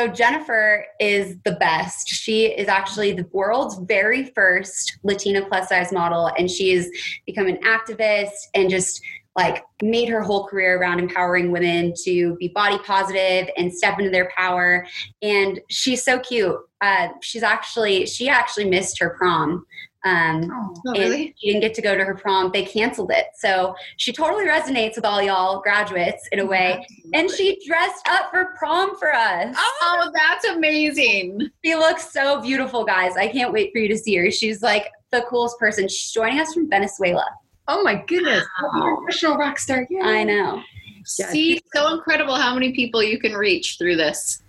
So Jennifer is the best. She is actually the world's very first Latina plus size model, and she has become an activist and just like made her whole career around empowering women to be body positive and step into their power. And she's so cute. Uh, she's actually she actually missed her prom um, oh, really? She didn't get to go to her prom. They canceled it. So she totally resonates with all y'all graduates in a way. Absolutely. And she dressed up for prom for us. Oh, that's amazing. She looks so beautiful, guys. I can't wait for you to see her. She's like the coolest person. She's joining us from Venezuela. Oh my goodness. Wow. Professional rock star. Yay. I know. See, so incredible how many people you can reach through this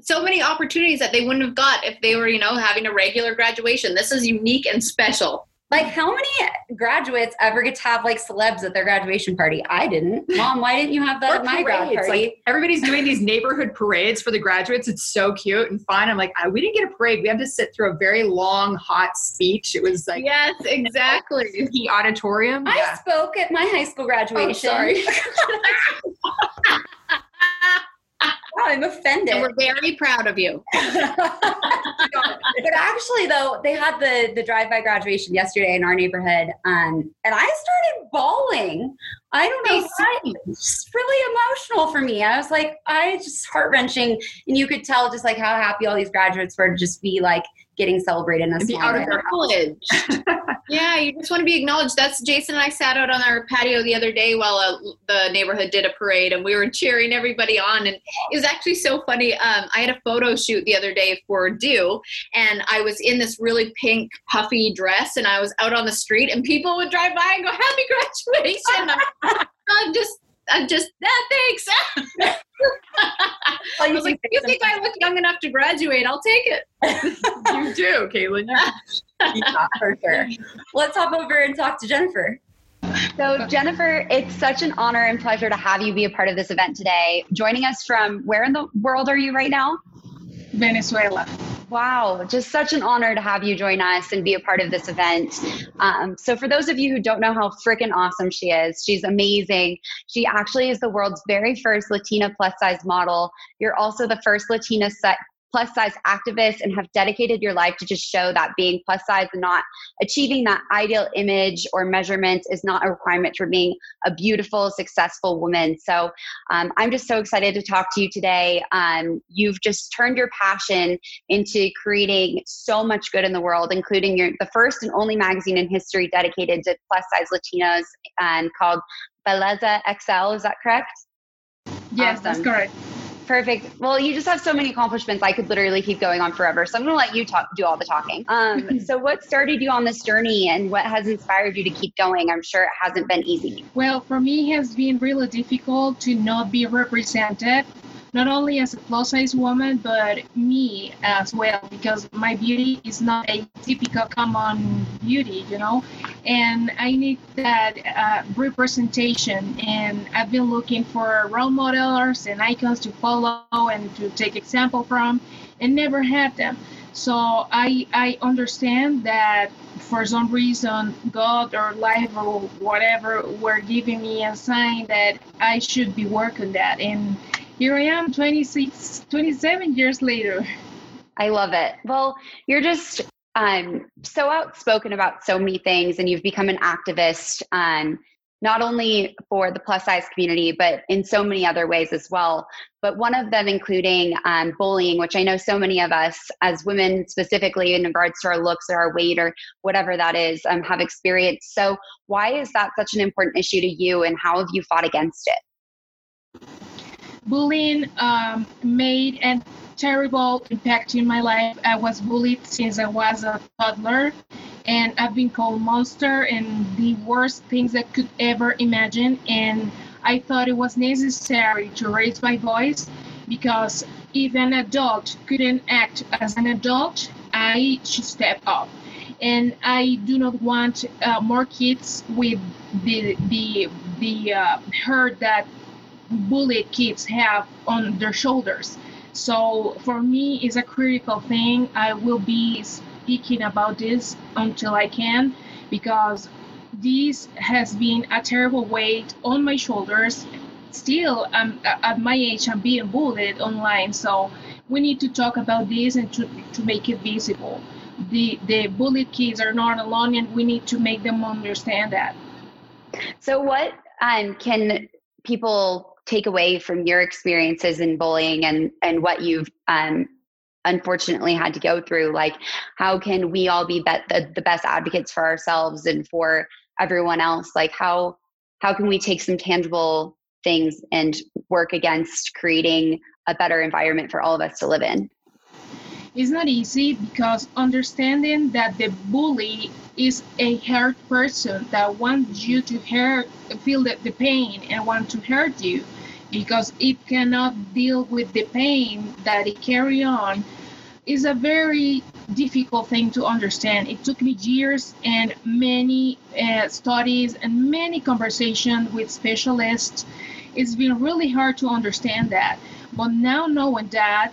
so many opportunities that they wouldn't have got if they were, you know, having a regular graduation. This is unique and special. Like, how many graduates ever get to have like celebs at their graduation party? I didn't. Mom, why didn't you have that at my grad party? Like, everybody's doing these neighborhood parades for the graduates. It's so cute and fun. I'm like, we didn't get a parade. We had to sit through a very long, hot speech. It was like yes, exactly. The auditorium. I yeah. spoke at my high school oh, graduation. Oh, sorry. Wow, I'm offended. And we're very proud of you. but actually, though, they had the the drive by graduation yesterday in our neighborhood, um, and I started bawling. I don't know why. It's really emotional for me. I was like, I just heart wrenching, and you could tell just like how happy all these graduates were to just be like getting celebrated in this out of their college. yeah, you just want to be acknowledged. That's Jason and I sat out on our patio the other day while uh, the neighborhood did a parade, and we were cheering everybody on. And it was actually so funny. Um, I had a photo shoot the other day for Do, and I was in this really pink puffy dress, and I was out on the street, and people would drive by and go, "Happy graduation!" I'm just I'm just, ah, thanks. I was like, you think I look young enough to graduate? I'll take it. you do, Caitlin. yeah, for sure. Let's hop over and talk to Jennifer. So, Jennifer, it's such an honor and pleasure to have you be a part of this event today. Joining us from where in the world are you right now? Venezuela. Wow, just such an honor to have you join us and be a part of this event. Um, so, for those of you who don't know how freaking awesome she is, she's amazing. She actually is the world's very first Latina plus size model. You're also the first Latina set plus size activists and have dedicated your life to just show that being plus size and not achieving that ideal image or measurement is not a requirement for being a beautiful, successful woman. So um, I'm just so excited to talk to you today. Um, you've just turned your passion into creating so much good in the world, including your the first and only magazine in history dedicated to plus size Latinos and called Belleza XL. Is that correct? Yes, awesome. that's correct. Perfect. Well, you just have so many accomplishments. I could literally keep going on forever. So I'm going to let you talk, do all the talking. Um, so, what started you on this journey, and what has inspired you to keep going? I'm sure it hasn't been easy. Well, for me, it has been really difficult to not be represented not only as a plus size woman, but me as well, because my beauty is not a typical common beauty, you know, and I need that uh, representation. And I've been looking for role models and icons to follow and to take example from, and never had them. So I I understand that for some reason God or life or whatever were giving me a sign that I should be working that and here I am 26, 27 years later. I love it. Well, you're just um, so outspoken about so many things, and you've become an activist, um, not only for the plus size community, but in so many other ways as well. But one of them including um, bullying, which I know so many of us as women, specifically in regards to our looks or our weight or whatever that is, um, have experienced. So, why is that such an important issue to you, and how have you fought against it? bullying um, made a terrible impact in my life. I was bullied since I was a toddler, and I've been called monster and the worst things I could ever imagine. And I thought it was necessary to raise my voice because if an adult couldn't act as an adult, I should step up. And I do not want uh, more kids with the the the uh, hurt that bullied kids have on their shoulders. So for me, it's a critical thing. I will be speaking about this until I can because this has been a terrible weight on my shoulders. Still, um, at my age, I'm being bullied online. So we need to talk about this and to, to make it visible. The the bullied kids are not alone, and we need to make them understand that. So, what um, can people take away from your experiences in bullying and and what you've um, unfortunately had to go through? Like, how can we all be, be- the, the best advocates for ourselves and for everyone else? Like, how how can we take some tangible things and work against creating a better environment for all of us to live in? It's not easy because understanding that the bully is a hurt person that wants you to hurt, feel the, the pain and want to hurt you because it cannot deal with the pain that it carry on is a very difficult thing to understand. It took me years and many uh, studies and many conversations with specialists. It's been really hard to understand that. But now knowing that,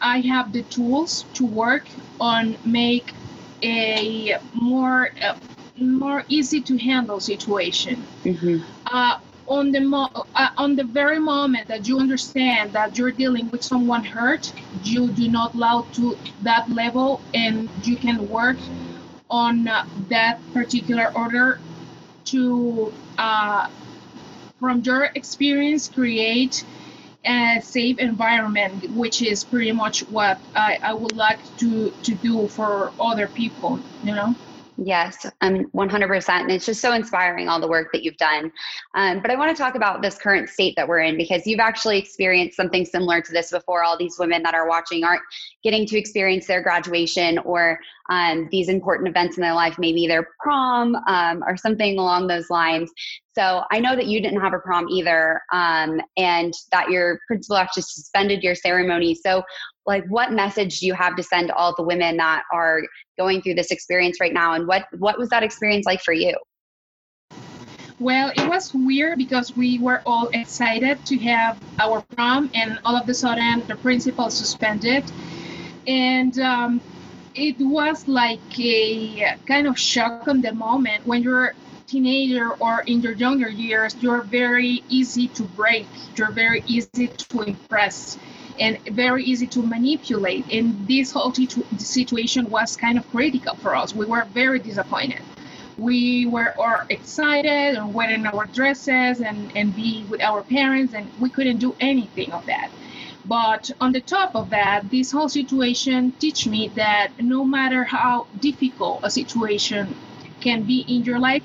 I have the tools to work on make a more uh, more easy to handle situation. Mm-hmm. Uh, on the mo- uh, on the very moment that you understand that you're dealing with someone hurt, you do not allow to that level, and you can work on uh, that particular order to, uh, from your experience, create a safe environment, which is pretty much what I, I would like to to do for other people. You know. Yes, I'm 100%. And it's just so inspiring, all the work that you've done. Um, but I want to talk about this current state that we're in because you've actually experienced something similar to this before. All these women that are watching aren't getting to experience their graduation or um, these important events in their life, maybe their prom um, or something along those lines. So I know that you didn't have a prom either, um, and that your principal actually suspended your ceremony. So, like, what message do you have to send all the women that are going through this experience right now, and what what was that experience like for you? Well, it was weird because we were all excited to have our prom, and all of a sudden the principal suspended, and um, it was like a kind of shock on the moment when you're teenager or in your younger years, you're very easy to break. You're very easy to impress and very easy to manipulate. And this whole situation was kind of critical for us. We were very disappointed. We were all excited and wearing our dresses and, and be with our parents, and we couldn't do anything of that. But on the top of that, this whole situation teach me that no matter how difficult a situation can be in your life,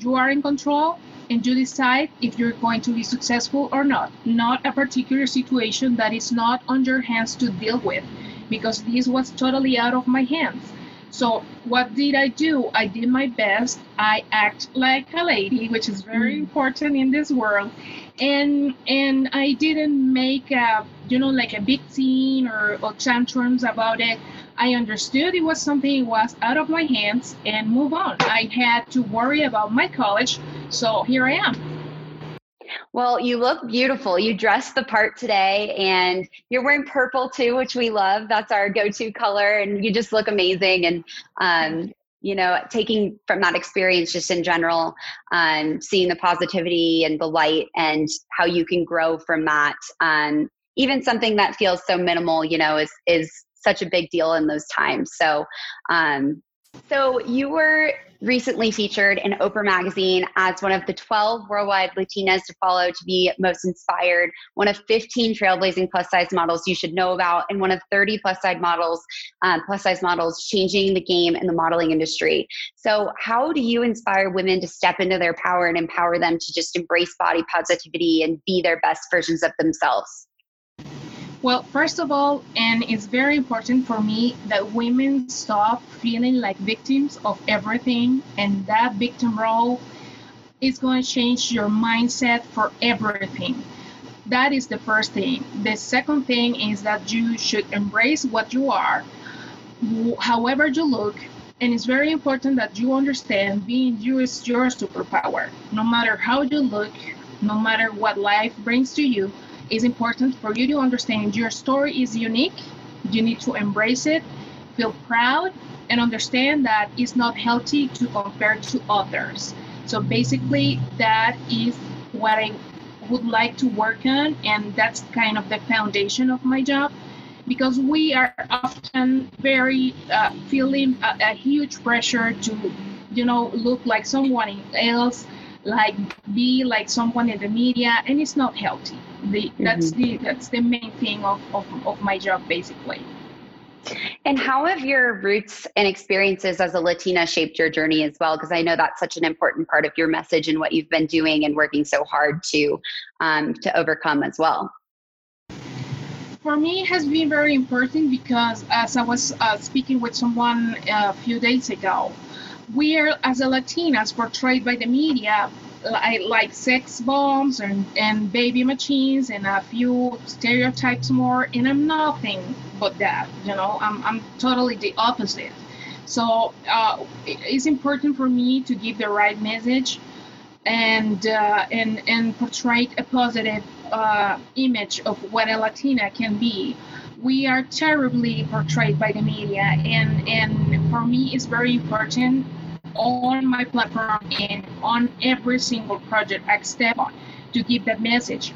you are in control and you decide if you're going to be successful or not, not a particular situation that is not on your hands to deal with, because this was totally out of my hands. So, what did I do? I did my best. I act like a lady, which is very mm. important in this world. And and I didn't make a you know like a big scene or, or tantrums about it. I understood it was something was out of my hands and move on. I had to worry about my college, so here I am. Well, you look beautiful. You dressed the part today and you're wearing purple too, which we love. That's our go to color. And you just look amazing. And, um, you know, taking from that experience just in general, um, seeing the positivity and the light and how you can grow from that. Um, even something that feels so minimal, you know, is, is such a big deal in those times. So, um, so you were recently featured in Oprah Magazine as one of the 12 worldwide Latinas to follow to be most inspired, one of 15 trailblazing plus size models you should know about, and one of 30 plus size models, um, plus size models changing the game in the modeling industry. So, how do you inspire women to step into their power and empower them to just embrace body positivity and be their best versions of themselves? Well, first of all, and it's very important for me that women stop feeling like victims of everything, and that victim role is going to change your mindset for everything. That is the first thing. The second thing is that you should embrace what you are, however you look, and it's very important that you understand being you is your superpower. No matter how you look, no matter what life brings to you, it's important for you to understand your story is unique. You need to embrace it, feel proud, and understand that it's not healthy to compare to others. So basically, that is what I would like to work on, and that's kind of the foundation of my job because we are often very uh, feeling a, a, huge pressure to, you know, look like someone else, like be like someone in the media, and it's not healthy. The, mm-hmm. That's the that's the main thing of, of, of my job, basically. And how have your roots and experiences as a Latina shaped your journey as well? Because I know that's such an important part of your message and what you've been doing and working so hard to um, to overcome as well. For me, it has been very important because as I was uh, speaking with someone a few days ago, we are as a Latinas portrayed by the media like, like sex bombs and, and baby machines and a few stereotypes more and i'm nothing but that you know? I'm, I'm totally the opposite. So uh, it's important for me to give the right message and uh, and and portray a positive uh, image of what a latina can be. We are terribly portrayed by the media and and for me it's very important on my platform and on every single project I step on to give that message.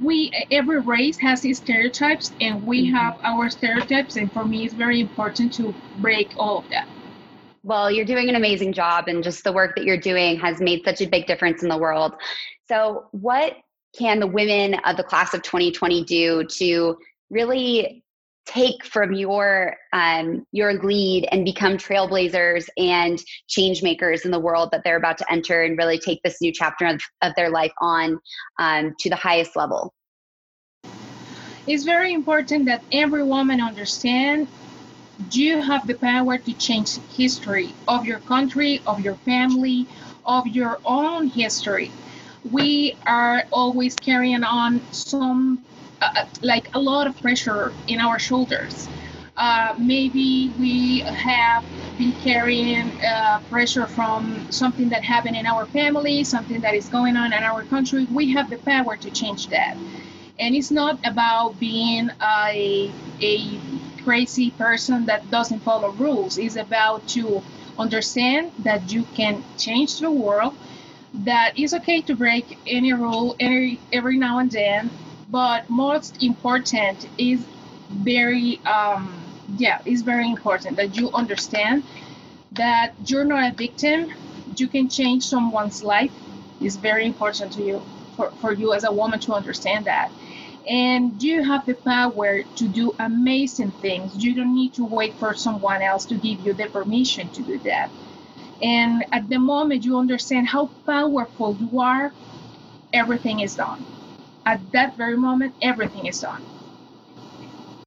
We every race has its stereotypes and we mm-hmm. have our stereotypes and for me it's very important to break all of that. Well, you're doing an amazing job and just the work that you're doing has made such a big difference in the world. So, what can the women of the class of 2020 do to really take from your um, your lead and become trailblazers and change makers in the world that they're about to enter and really take this new chapter of, of their life on um, to the highest level. It's very important that every woman understand you have the power to change history of your country of your family of your own history. We are always carrying on some uh, like a lot of pressure in our shoulders. Uh, maybe we have been carrying uh, pressure from something that happened in our family, something that is going on in our country. We have the power to change that. And it's not about being a, a crazy person that doesn't follow rules. It's about to understand that you can change the world, that it's okay to break any rule every, every now and then, but most important is very um, yeah it's very important that you understand that you're not a victim. You can change someone's life. Is very important to you for, for you as a woman to understand that. And you have the power to do amazing things. You don't need to wait for someone else to give you the permission to do that. And at the moment you understand how powerful you are everything is done at that very moment, everything is done.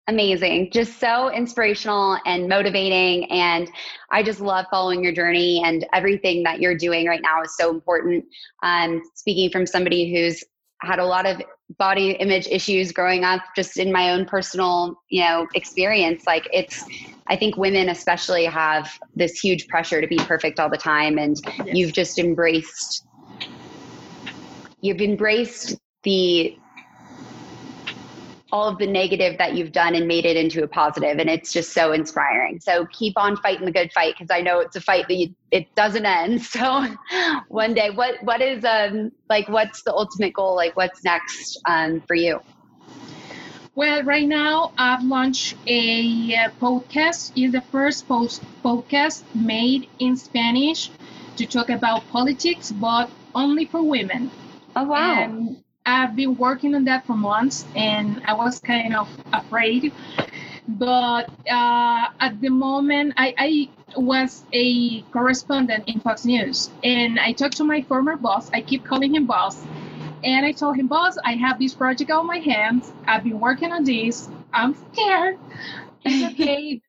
Amazing. Just so inspirational and motivating. And I just love following your journey and everything that you're doing right now is so important. Um, speaking from somebody who's had a lot of body image issues growing up, just in my own personal, you know, experience, like it's, I think women especially have this huge pressure to be perfect all the time. And yes. you've just embraced, you've embraced the all of the negative that you've done and made it into a positive and it's just so inspiring. So keep on fighting the good fight because i know it's a fight that you, it doesn't end. So one day what what is um like what's the ultimate goal? Like what's next um for you? Well right now i've launched a uh, podcast. Is the first post podcast made in spanish to talk about politics but only for women. Oh wow. And I've been working on that for months and I was kind of afraid. But uh, at the moment, I, I was a correspondent in Fox News and I talked to my former boss. I keep calling him boss. And I told him, boss, I have this project on my hands. I've been working on this. I'm scared. It's okay.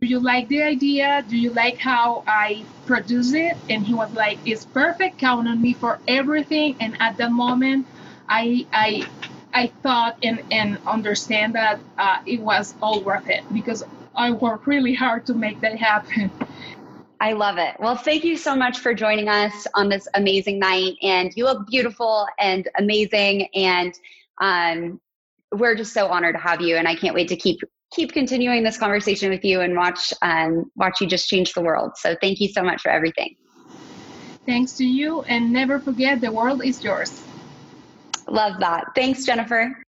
Do you like the idea? Do you like how I produce it? And he was like, it's perfect. Count on me for everything. And at the moment, I I I thought and and understand that uh, it was all worth it because I worked really hard to make that happen. I love it. Well, thank you so much for joining us on this amazing night. And you look beautiful and amazing. And um, we're just so honored to have you. And I can't wait to keep keep continuing this conversation with you and watch um, watch you just change the world. So thank you so much for everything. Thanks to you, and never forget the world is yours. Love that. Thanks, Jennifer.